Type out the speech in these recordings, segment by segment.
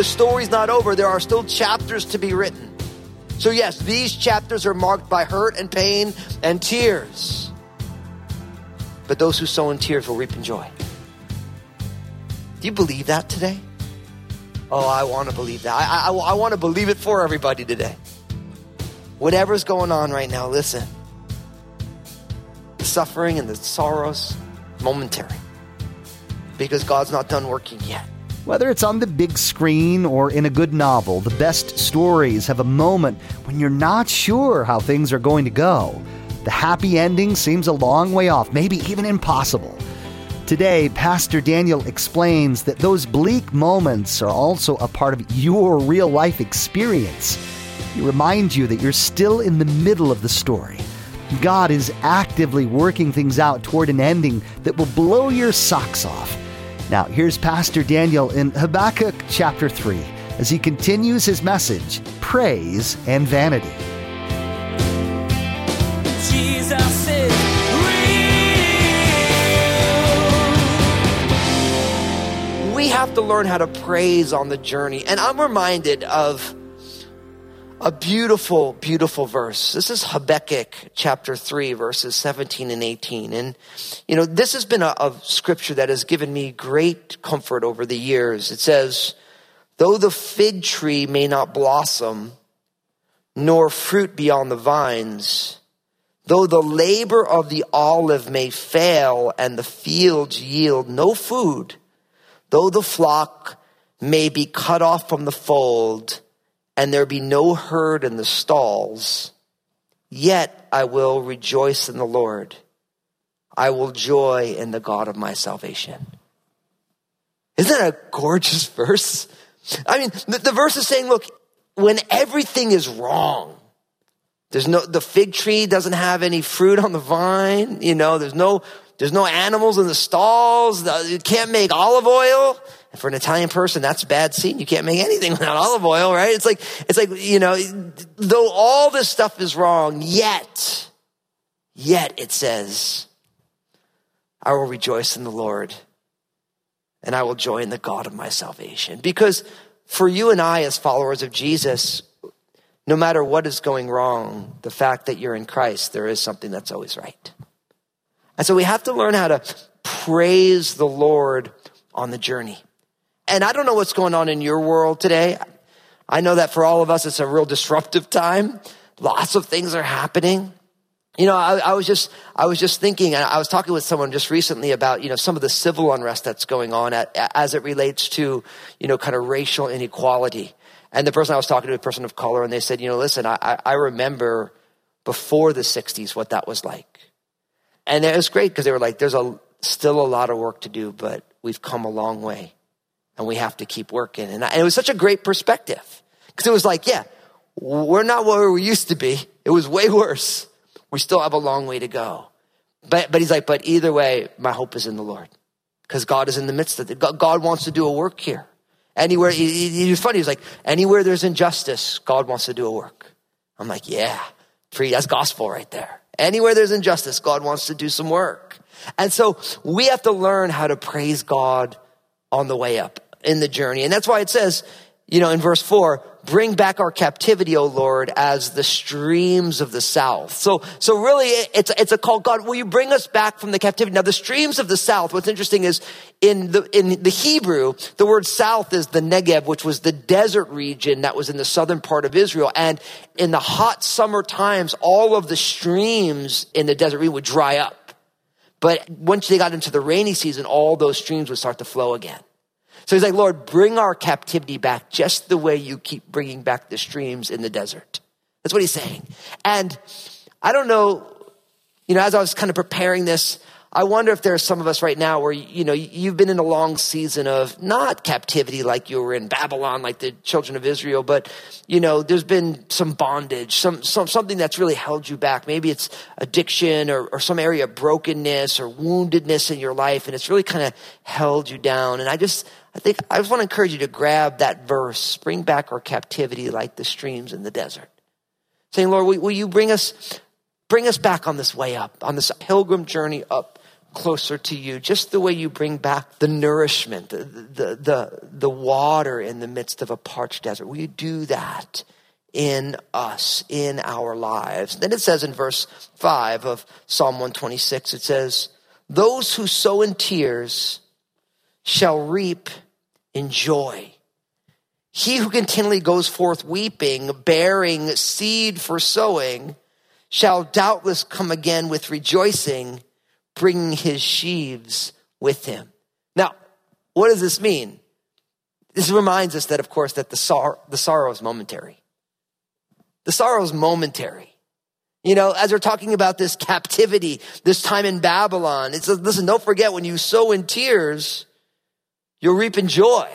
The story's not over. There are still chapters to be written. So, yes, these chapters are marked by hurt and pain and tears. But those who sow in tears will reap in joy. Do you believe that today? Oh, I want to believe that. I, I, I want to believe it for everybody today. Whatever's going on right now, listen. The suffering and the sorrows, momentary. Because God's not done working yet. Whether it's on the big screen or in a good novel, the best stories have a moment when you're not sure how things are going to go. The happy ending seems a long way off, maybe even impossible. Today, Pastor Daniel explains that those bleak moments are also a part of your real life experience. He reminds you that you're still in the middle of the story. God is actively working things out toward an ending that will blow your socks off. Now, here's Pastor Daniel in Habakkuk chapter 3 as he continues his message Praise and Vanity. Have to learn how to praise on the journey. And I'm reminded of a beautiful, beautiful verse. This is Habakkuk chapter 3, verses 17 and 18. And, you know, this has been a, a scripture that has given me great comfort over the years. It says, Though the fig tree may not blossom, nor fruit be on the vines, though the labor of the olive may fail and the fields yield no food, though the flock may be cut off from the fold, and there be no herd in the stalls, yet I will rejoice in the Lord. I will joy in the God of my salvation. Isn't that a gorgeous verse? I mean, the, the verse is saying, look, when everything is wrong, there's no, the fig tree doesn't have any fruit on the vine, you know, there's no, there's no animals in the stalls, you can't make olive oil. For an Italian person, that's bad scene. You can't make anything without olive oil, right? It's like, it's like, you know, though all this stuff is wrong, yet, yet it says, I will rejoice in the Lord and I will join the God of my salvation. Because for you and I, as followers of Jesus, no matter what is going wrong, the fact that you're in Christ, there is something that's always right. And so we have to learn how to praise the Lord on the journey. And I don't know what's going on in your world today. I know that for all of us, it's a real disruptive time. Lots of things are happening. You know, I, I, was just, I was just thinking, I was talking with someone just recently about, you know, some of the civil unrest that's going on at, as it relates to, you know, kind of racial inequality. And the person I was talking to, a person of color, and they said, you know, listen, I, I remember before the 60s what that was like. And it was great because they were like, there's a, still a lot of work to do, but we've come a long way and we have to keep working. And, I, and it was such a great perspective because it was like, yeah, we're not where we used to be. It was way worse. We still have a long way to go. But, but he's like, but either way, my hope is in the Lord because God is in the midst of it. God wants to do a work here. Anywhere, he, he was funny. He's like, anywhere there's injustice, God wants to do a work. I'm like, yeah, free. That's gospel right there. Anywhere there's injustice, God wants to do some work. And so we have to learn how to praise God on the way up in the journey. And that's why it says, you know, in verse four, bring back our captivity, O Lord, as the streams of the south. So, so really it's, it's a call, God, will you bring us back from the captivity? Now, the streams of the south, what's interesting is in the, in the Hebrew, the word south is the Negev, which was the desert region that was in the southern part of Israel. And in the hot summer times, all of the streams in the desert region would dry up. But once they got into the rainy season, all those streams would start to flow again. So he's like, Lord, bring our captivity back just the way you keep bringing back the streams in the desert. That's what he's saying. And I don't know, you know, as I was kind of preparing this, I wonder if there are some of us right now where, you know, you've been in a long season of not captivity like you were in Babylon, like the children of Israel, but, you know, there's been some bondage, some, some, something that's really held you back. Maybe it's addiction or, or some area of brokenness or woundedness in your life, and it's really kind of held you down. And I just, I think, I just want to encourage you to grab that verse, bring back our captivity like the streams in the desert. Saying, Lord, will, you bring us, bring us back on this way up, on this pilgrim journey up closer to you, just the way you bring back the nourishment, the, the, the, the, water in the midst of a parched desert. Will you do that in us, in our lives? Then it says in verse 5 of Psalm 126, it says, Those who sow in tears shall reap in joy. He who continually goes forth weeping, bearing seed for sowing, shall doubtless come again with rejoicing bringing his sheaves with him. Now, what does this mean? This reminds us that, of course, that the, sor- the sorrow is momentary. The sorrow is momentary. You know, as we're talking about this captivity, this time in Babylon, it's listen, don't forget when you sow in tears, you'll reap in joy.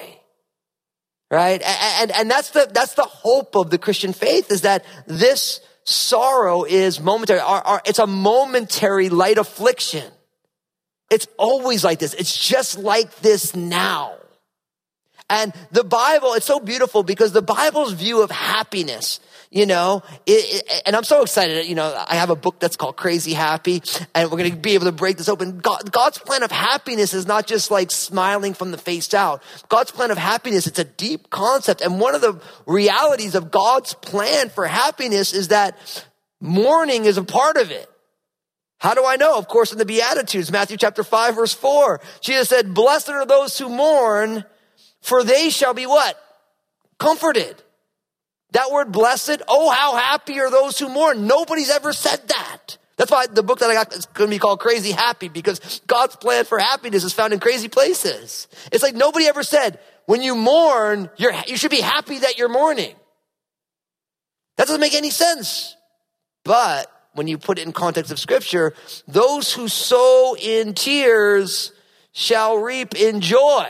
Right? And, and, and that's the, that's the hope of the Christian faith is that this sorrow is momentary. Our, our, it's a momentary light affliction. It's always like this. It's just like this now. And the Bible, it's so beautiful because the Bible's view of happiness, you know, it, it, and I'm so excited. You know, I have a book that's called Crazy Happy, and we're going to be able to break this open. God, God's plan of happiness is not just like smiling from the face out. God's plan of happiness, it's a deep concept. And one of the realities of God's plan for happiness is that mourning is a part of it. How do I know? Of course, in the Beatitudes, Matthew chapter 5, verse 4, Jesus said, Blessed are those who mourn, for they shall be what? Comforted. That word blessed, oh, how happy are those who mourn. Nobody's ever said that. That's why the book that I got is going to be called Crazy Happy because God's plan for happiness is found in crazy places. It's like nobody ever said, when you mourn, you're, you should be happy that you're mourning. That doesn't make any sense. But when you put it in context of scripture, those who sow in tears shall reap in joy.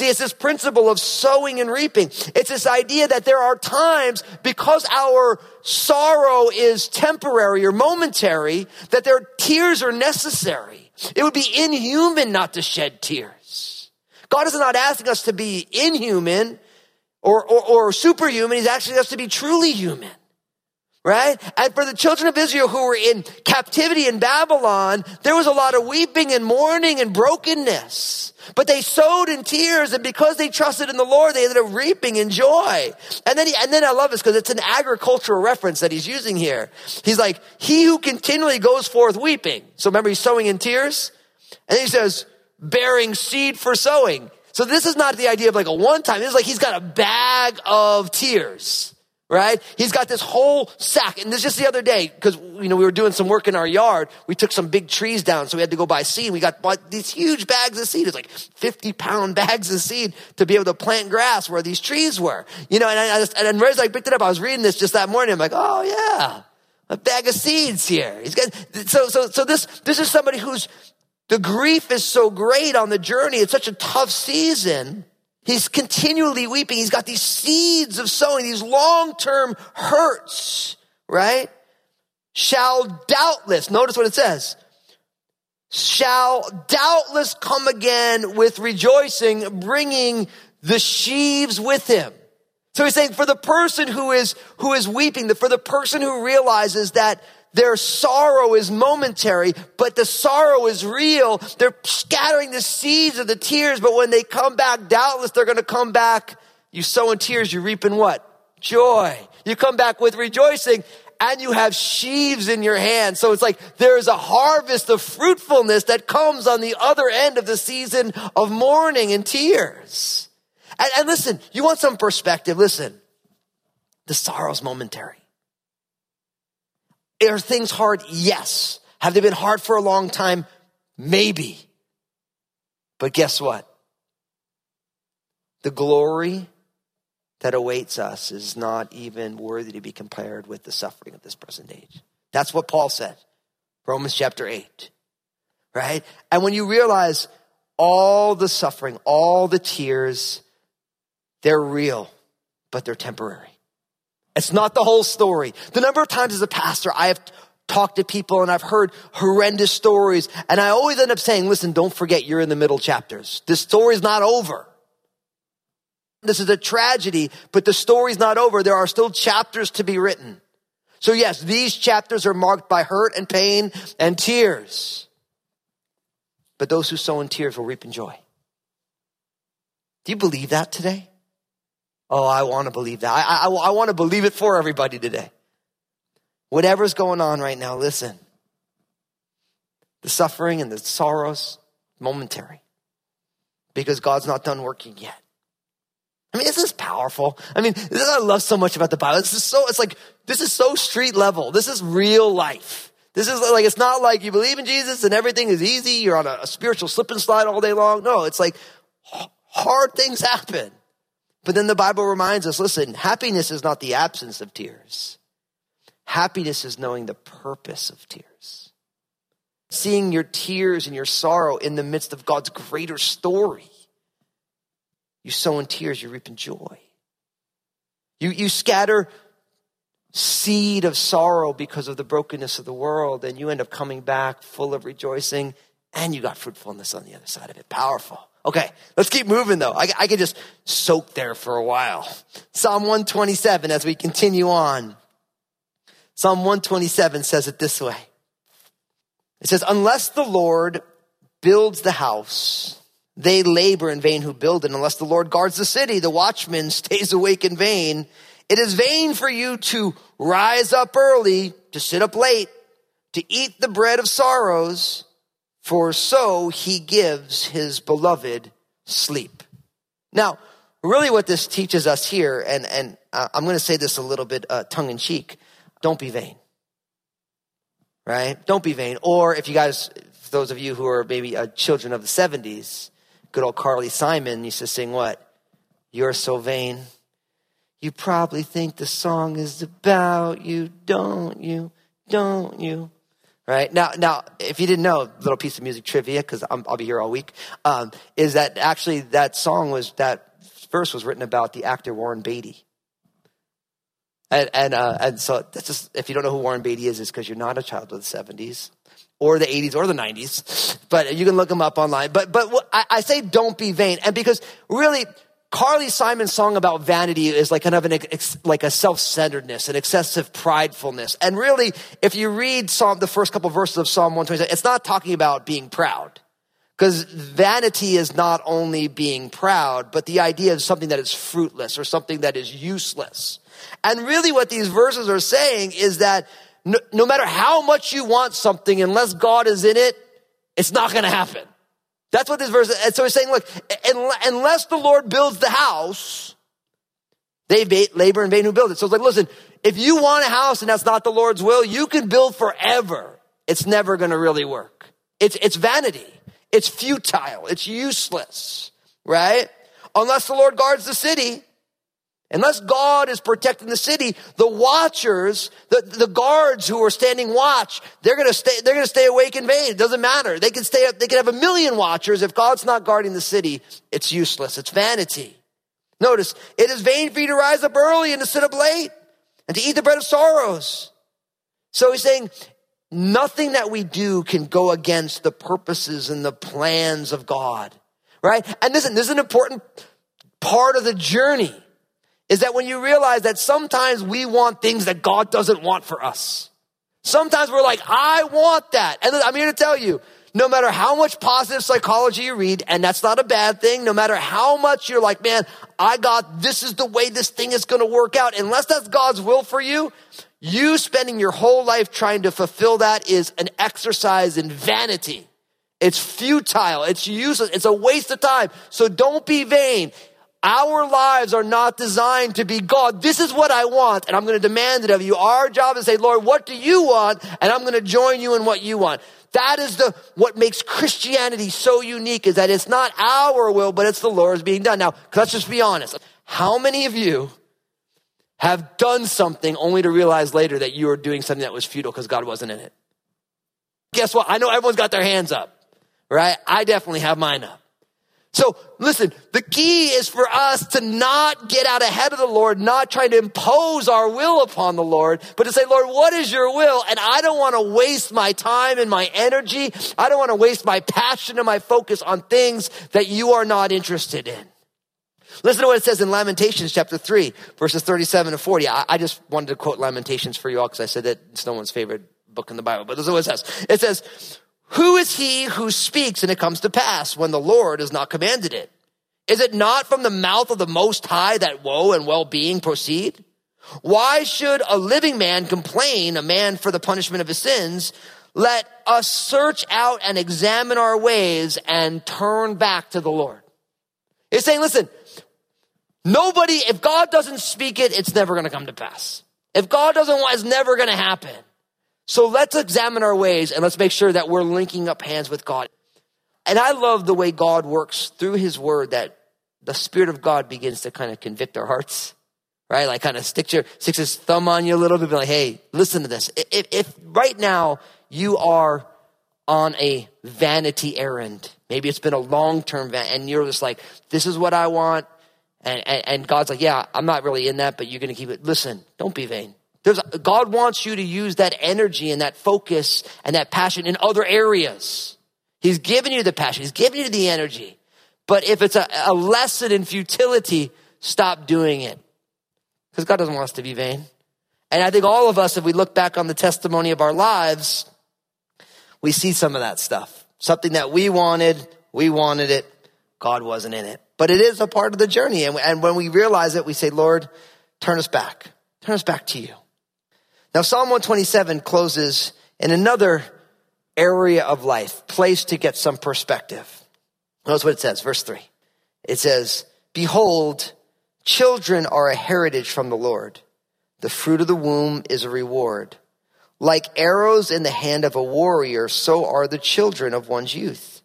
See, it's this principle of sowing and reaping. It's this idea that there are times because our sorrow is temporary or momentary, that their tears are necessary. It would be inhuman not to shed tears. God is not asking us to be inhuman or, or, or superhuman. He's asking us to be truly human right? And for the children of Israel who were in captivity in Babylon, there was a lot of weeping and mourning and brokenness. But they sowed in tears, and because they trusted in the Lord, they ended up reaping in joy. And then, he, and then I love this because it's an agricultural reference that he's using here. He's like, "He who continually goes forth weeping." So remember, he's sowing in tears, and he says, "Bearing seed for sowing." So this is not the idea of like a one time. Is like he's got a bag of tears right? He's got this whole sack. And this just the other day, because, you know, we were doing some work in our yard. We took some big trees down, so we had to go buy seed. We got bought these huge bags of seed. It's like 50 pound bags of seed to be able to plant grass where these trees were. You know, and I, just, and as I picked it up, I was reading this just that morning. I'm like, oh yeah, a bag of seeds here. He's got, so, so, so this, this is somebody who's, the grief is so great on the journey. It's such a tough season He's continually weeping. He's got these seeds of sowing, these long term hurts, right? Shall doubtless, notice what it says, shall doubtless come again with rejoicing, bringing the sheaves with him. So he's saying for the person who is, who is weeping, for the person who realizes that their sorrow is momentary, but the sorrow is real. They're scattering the seeds of the tears, but when they come back, doubtless they're going to come back. You sow in tears, you reap in what? Joy. You come back with rejoicing and you have sheaves in your hand. So it's like there is a harvest of fruitfulness that comes on the other end of the season of mourning and tears. And, and listen, you want some perspective. Listen, the sorrow's momentary. Are things hard? Yes. Have they been hard for a long time? Maybe. But guess what? The glory that awaits us is not even worthy to be compared with the suffering of this present age. That's what Paul said. Romans chapter 8. right? And when you realize all the suffering, all the tears, they're real, but they're temporary. It's not the whole story. The number of times as a pastor, I have talked to people and I've heard horrendous stories. And I always end up saying, listen, don't forget you're in the middle chapters. This story's not over. This is a tragedy, but the story's not over. There are still chapters to be written. So yes, these chapters are marked by hurt and pain and tears. But those who sow in tears will reap in joy. Do you believe that today? Oh, I want to believe that. I, I, I want to believe it for everybody today. Whatever's going on right now, listen. The suffering and the sorrows, momentary. Because God's not done working yet. I mean, this is powerful. I mean, this I love so much about the Bible. This is so, it's like, this is so street level. This is real life. This is like, it's not like you believe in Jesus and everything is easy. You're on a, a spiritual slip and slide all day long. No, it's like hard things happen. But then the Bible reminds us, listen, happiness is not the absence of tears. Happiness is knowing the purpose of tears. Seeing your tears and your sorrow in the midst of God's greater story. You sow in tears, you reap in joy. You, you scatter seed of sorrow because of the brokenness of the world, and you end up coming back full of rejoicing, and you got fruitfulness on the other side of it. Powerful. Okay, let's keep moving though. I, I could just soak there for a while. Psalm 127 as we continue on. Psalm 127 says it this way. It says, unless the Lord builds the house, they labor in vain who build it. Unless the Lord guards the city, the watchman stays awake in vain. It is vain for you to rise up early, to sit up late, to eat the bread of sorrows, for so he gives his beloved sleep. Now, really what this teaches us here, and, and uh, I'm going to say this a little bit uh, tongue in cheek, don't be vain. Right? Don't be vain. Or if you guys, those of you who are maybe uh, children of the 70s, good old Carly Simon used to sing what? You're so vain. You probably think the song is about you, don't you? Don't you? Right now, now, if you didn't know, little piece of music trivia because I'll be here all week, um, is that actually that song was that verse was written about the actor Warren Beatty. And and uh, and so that's just if you don't know who Warren Beatty is, it's because you're not a child of the '70s or the 80s or the 90s, but you can look them up online. But, but I, I say don't be vain. And because really, Carly Simon's song about vanity is like kind of an, like a self-centeredness, an excessive pridefulness. And really, if you read Psalm, the first couple of verses of Psalm 127, it's not talking about being proud. Because vanity is not only being proud, but the idea of something that is fruitless or something that is useless. And really what these verses are saying is that no, no matter how much you want something, unless God is in it, it's not going to happen. That's what this verse is. And so he's saying, look, unless the Lord builds the house, they labor in vain who build it. So it's like, listen, if you want a house and that's not the Lord's will, you can build forever. It's never going to really work. It's, it's vanity. It's futile. It's useless, right? Unless the Lord guards the city, Unless God is protecting the city, the watchers, the, the guards who are standing watch, they're gonna stay, they're gonna stay awake in vain. It doesn't matter. They can stay up, they can have a million watchers. If God's not guarding the city, it's useless. It's vanity. Notice, it is vain for you to rise up early and to sit up late and to eat the bread of sorrows. So he's saying, nothing that we do can go against the purposes and the plans of God. Right? And listen, this is an important part of the journey is that when you realize that sometimes we want things that God doesn't want for us. Sometimes we're like, I want that. And I'm here to tell you, no matter how much positive psychology you read, and that's not a bad thing, no matter how much you're like, man, I got, this is the way this thing is going to work out. Unless that's God's will for you, you spending your whole life trying to fulfill that is an exercise in vanity. It's futile. It's useless. It's a waste of time. So don't be vain. Our lives are not designed to be God. This is what I want, and I'm going to demand it of you. Our job is to say, Lord, what do you want? And I'm going to join you in what you want. That is the, what makes Christianity so unique is that it's not our will, but it's the Lord's being done. Now, let's just be honest. How many of you have done something only to realize later that you were doing something that was futile because God wasn't in it? Guess what? I know everyone's got their hands up. right? I definitely have mine up. So listen, the key is for us to not get out ahead of the Lord, not trying to impose our will upon the Lord, but to say, Lord, what is your will? And I don't want to waste my time and my energy. I don't want to waste my passion and my focus on things that you are not interested in. Listen to what it says in Lamentations chapter 3, verses 37 to 40. I, I just wanted to quote Lamentations for you all because I said that it's no one's favorite book in the Bible, but this is what it says. It says, who is he who speaks and it comes to pass when the Lord has not commanded it? Is it not from the mouth of the Most High that woe and well-being proceed? Why should a living man complain, a man for the punishment of his sins? Let us search out and examine our ways and turn back to the Lord. It's saying, listen, nobody, if God doesn't speak it, it's never going to come to pass. If God doesn't want, it's never going to happen. So let's examine our ways and let's make sure that we're linking up hands with God. And I love the way God works through his word that the Spirit of God begins to kind of convict our hearts, right? Like kind of stick your, sticks his thumb on you a little bit, be like, hey, listen to this. If, if right now you are on a vanity errand, maybe it's been a long term van, and you're just like, this is what I want. And, and, and God's like, yeah, I'm not really in that, but you're going to keep it. Listen, don't be vain. There's, God wants you to use that energy and that focus and that passion in other areas. He's given you the passion. He's given you the energy. But if it's a, a lesson in futility, stop doing it. Because God doesn't want us to be vain. And I think all of us, if we look back on the testimony of our lives, we see some of that stuff. Something that we wanted, we wanted it, God wasn't in it. But it is a part of the journey. And, and when we realize it, we say, Lord, turn us back. Turn us back to you. Now, Psalm 127 closes in another area of life, place to get some perspective. Notice what it says, verse 3. It says, Behold, children are a heritage from the Lord. The fruit of the womb is a reward. Like arrows in the hand of a warrior, so are the children of one's youth.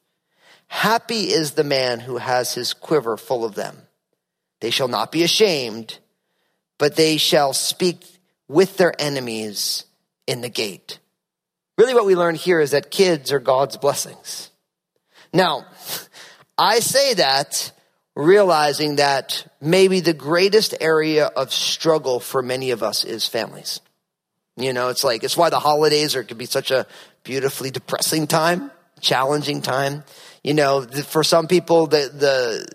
Happy is the man who has his quiver full of them. They shall not be ashamed, but they shall speak with their enemies in the gate. Really, what we learn here is that kids are God's blessings. Now, I say that realizing that maybe the greatest area of struggle for many of us is families. You know, it's like, it's why the holidays are, can be such a beautifully depressing time, challenging time. You know, for some people, the, the,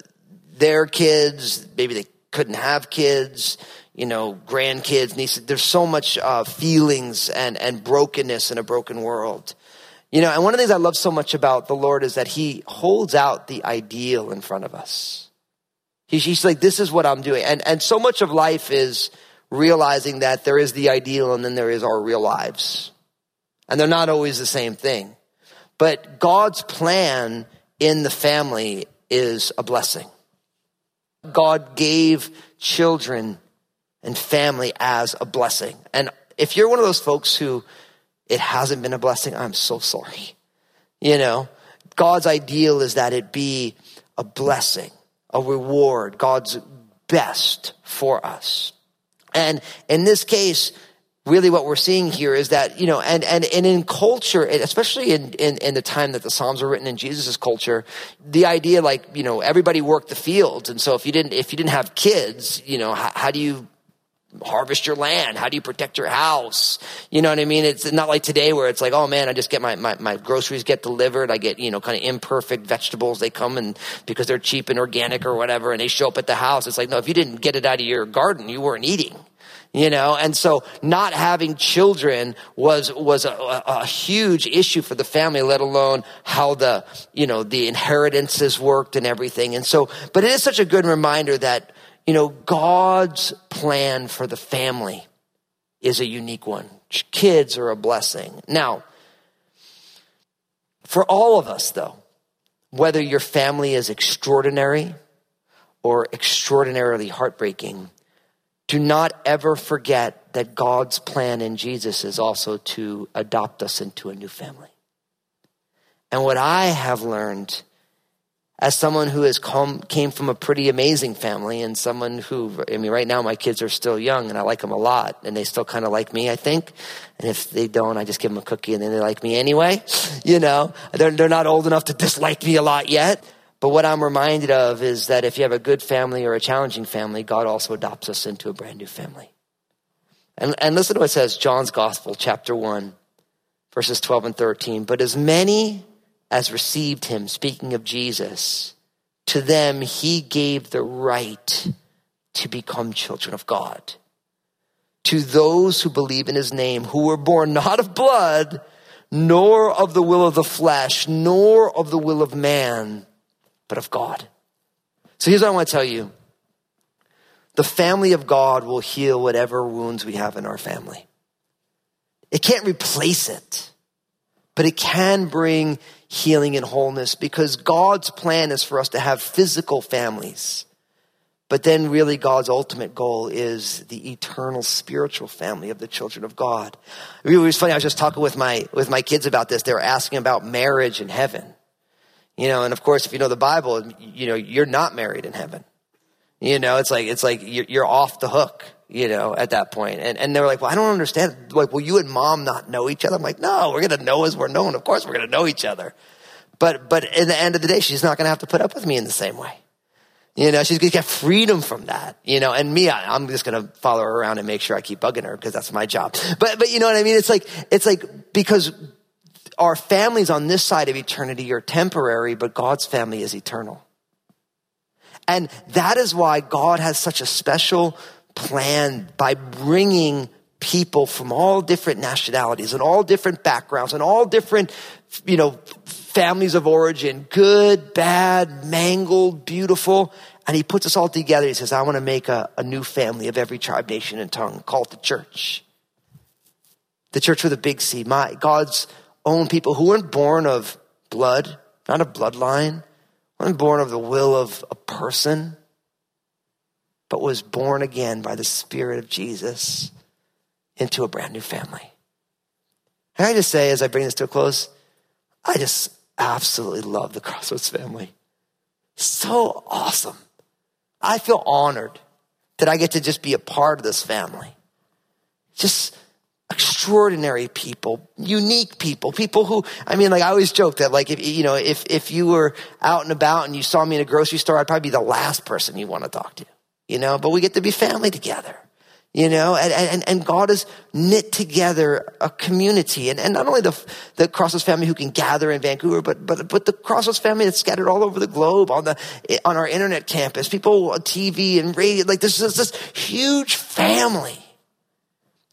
their kids, maybe they couldn't have kids you know, grandkids, nieces. There's so much uh, feelings and, and brokenness in a broken world. You know, and one of the things I love so much about the Lord is that He holds out the ideal in front of us. He's, he's like, this is what I'm doing. And, and so much of life is realizing that there is the ideal and then there is our real lives. And they're not always the same thing. But God's plan in the family is a blessing. God gave children and family as a blessing. And if you're one of those folks who it hasn't been a blessing, I'm so sorry. You know, God's ideal is that it be a blessing, a reward, God's best for us. And in this case, really what we're seeing here is that, you know, and, and, and in culture, especially in, in, in the time that the Psalms were written in Jesus' culture, the idea like, you know, everybody worked the fields. And so if you didn't, if you didn't have kids, you know, how, how do you harvest your land? How do you protect your house? You know what I mean? It's not like today where it's like, oh man, I just get my, my, my groceries get delivered. I get, you know, kind of imperfect vegetables. They come and because they're cheap and organic or whatever and they show up at the house. It's like, no, if you didn't get it out of your garden, you weren't eating. You know, and so not having children was, was a, a, a huge issue for the family, let alone how the, you know, the inheritances worked and everything. And so, but it is such a good reminder that, you know, God's plan for the family is a unique one. Kids are a blessing. Now, for all of us, though, whether your family is extraordinary or extraordinarily heartbreaking, do not ever forget that God's plan in Jesus is also to adopt us into a new family. And what I have learned as someone who has come came from a pretty amazing family and someone who I mean right now my kids are still young and I like them a lot and they still kind of like me I think. And if they don't I just give them a cookie and then they like me anyway you know. They're they're not old enough to dislike me a lot yet. But what I'm reminded of is that if you have a good family or a challenging family God also adopts us into a brand new family. And and listen to what it says John's gospel chapter 1 verses 12 and 13 but as many as received him, speaking of Jesus, to them he gave the right to become children of God. To those who believe in his name, who were born not of blood, nor of the will of the flesh, nor of the will of man, but of God. So here's what I want to tell you. The family of God will heal whatever wounds we have in our family. It can't replace it, but it can bring healing and wholeness because God's plan is for us to have physical families. But then really God's ultimate goal is the eternal spiritual family of the children of God. It was funny. I was just talking with my, with my kids about this. They were asking about marriage in heaven. You know, and of course, if you know the Bible, you know, you're not married in heaven. You know, it's like, it's like you're, off the hook you know, at that. And, and they were like, well, I don't understand. Like, will you and mom not know each other? I'm like, no, we're going to know as we're known. Of course we're going to know each other. But, but in the end of the day, she's not going to have to put up with me in the same way. You know, she's to get freedom from that, you know, and me, I, I'm just going to follow her around and make sure I keep bugging her because that's my job. But, but you know what I mean? It's like, it's like, because our families on this side of eternity are temporary, but God's family is eternal. And that is why God has such a special plan by bringing people from all different nationalities and all different backgrounds and all different, you know, families of origin, good, bad, mangled, beautiful. And he puts us all together. He says, I want to make a, a new family of every tribe, nation, and tongue, called the church. The church with a big C, my God's own people who weren't born of blood, not a bloodline, weren't born of the will of a person, but was born again by the Spirit of Jesus into a brand new family. And I just say, as I bring this to a close, I just absolutely love the Crossroads family. So awesome. I feel honored that I get to just be a part of this family. Just extraordinary people, unique people, people who, I mean, like I always joke that like, if, you know, if, if you were out and about and you saw me in a grocery store, I'd probably be the last person you want to talk to you know, but we get to be family together, you know, and, and, and God has knit together a community. And, and not only the, the Crossroads family who can gather in Vancouver, but, but, but the Crossroads family that's scattered all over the globe on the, on our internet campus, people uh, on TV and radio. Like this is this huge family,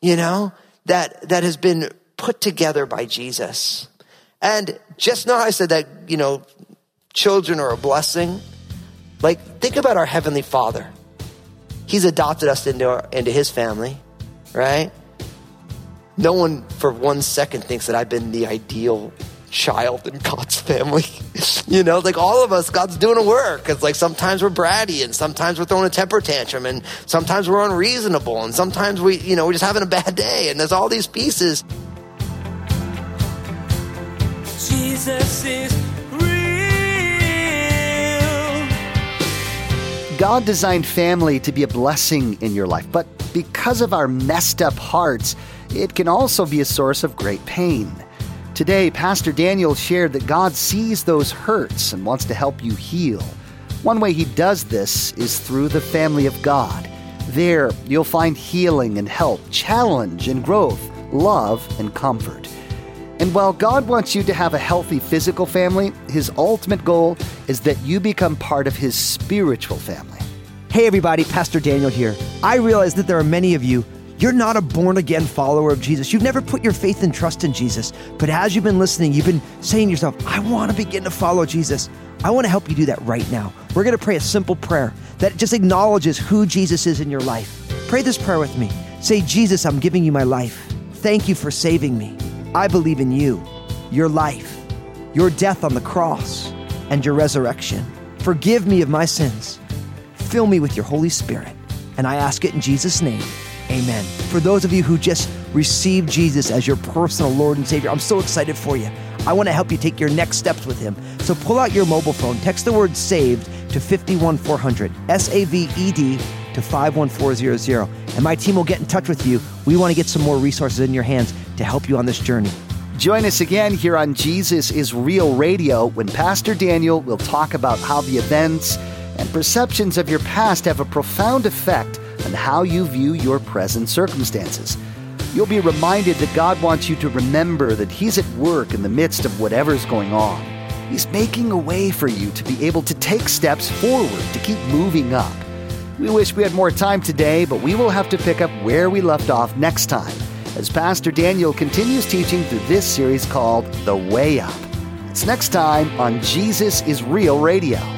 you know, that, that has been put together by Jesus. And just now I said that, you know, children are a blessing. Like, think about our Heavenly Father. He's adopted us into, our, into his family, right? No one for one second thinks that I've been the ideal child in God's family. you know, like all of us, God's doing a work. It's like sometimes we're bratty and sometimes we're throwing a temper tantrum and sometimes we're unreasonable and sometimes we, you know, we're just having a bad day and there's all these pieces. Jesus is real. God designed family to be a blessing in your life, but because of our messed up hearts, it can also be a source of great pain. Today, Pastor Daniel shared that God sees those hurts and wants to help you heal. One way he does this is through the family of God. There, you'll find healing and help, challenge and growth, love and comfort. And while God wants you to have a healthy physical family, his ultimate goal is that you become part of his spiritual family. Hey, everybody, Pastor Daniel here. I realize that there are many of you, you're not a born again follower of Jesus. You've never put your faith and trust in Jesus. But as you've been listening, you've been saying to yourself, I want to begin to follow Jesus. I want to help you do that right now. We're going to pray a simple prayer that just acknowledges who Jesus is in your life. Pray this prayer with me. Say, Jesus, I'm giving you my life. Thank you for saving me. I believe in you, your life, your death on the cross, and your resurrection. Forgive me of my sins. Fill me with your Holy Spirit. And I ask it in Jesus' name. Amen. For those of you who just received Jesus as your personal Lord and Savior, I'm so excited for you. I want to help you take your next steps with Him. So pull out your mobile phone, text the word SAVED to 51400, S A V E D to 51400, and my team will get in touch with you. We want to get some more resources in your hands to help you on this journey. Join us again here on Jesus is Real Radio when Pastor Daniel will talk about how the events and perceptions of your past have a profound effect on how you view your present circumstances. You'll be reminded that God wants you to remember that He's at work in the midst of whatever's going on. He's making a way for you to be able to take steps forward to keep moving up. We wish we had more time today, but we will have to pick up where we left off next time as Pastor Daniel continues teaching through this series called The Way Up. It's next time on Jesus is Real Radio.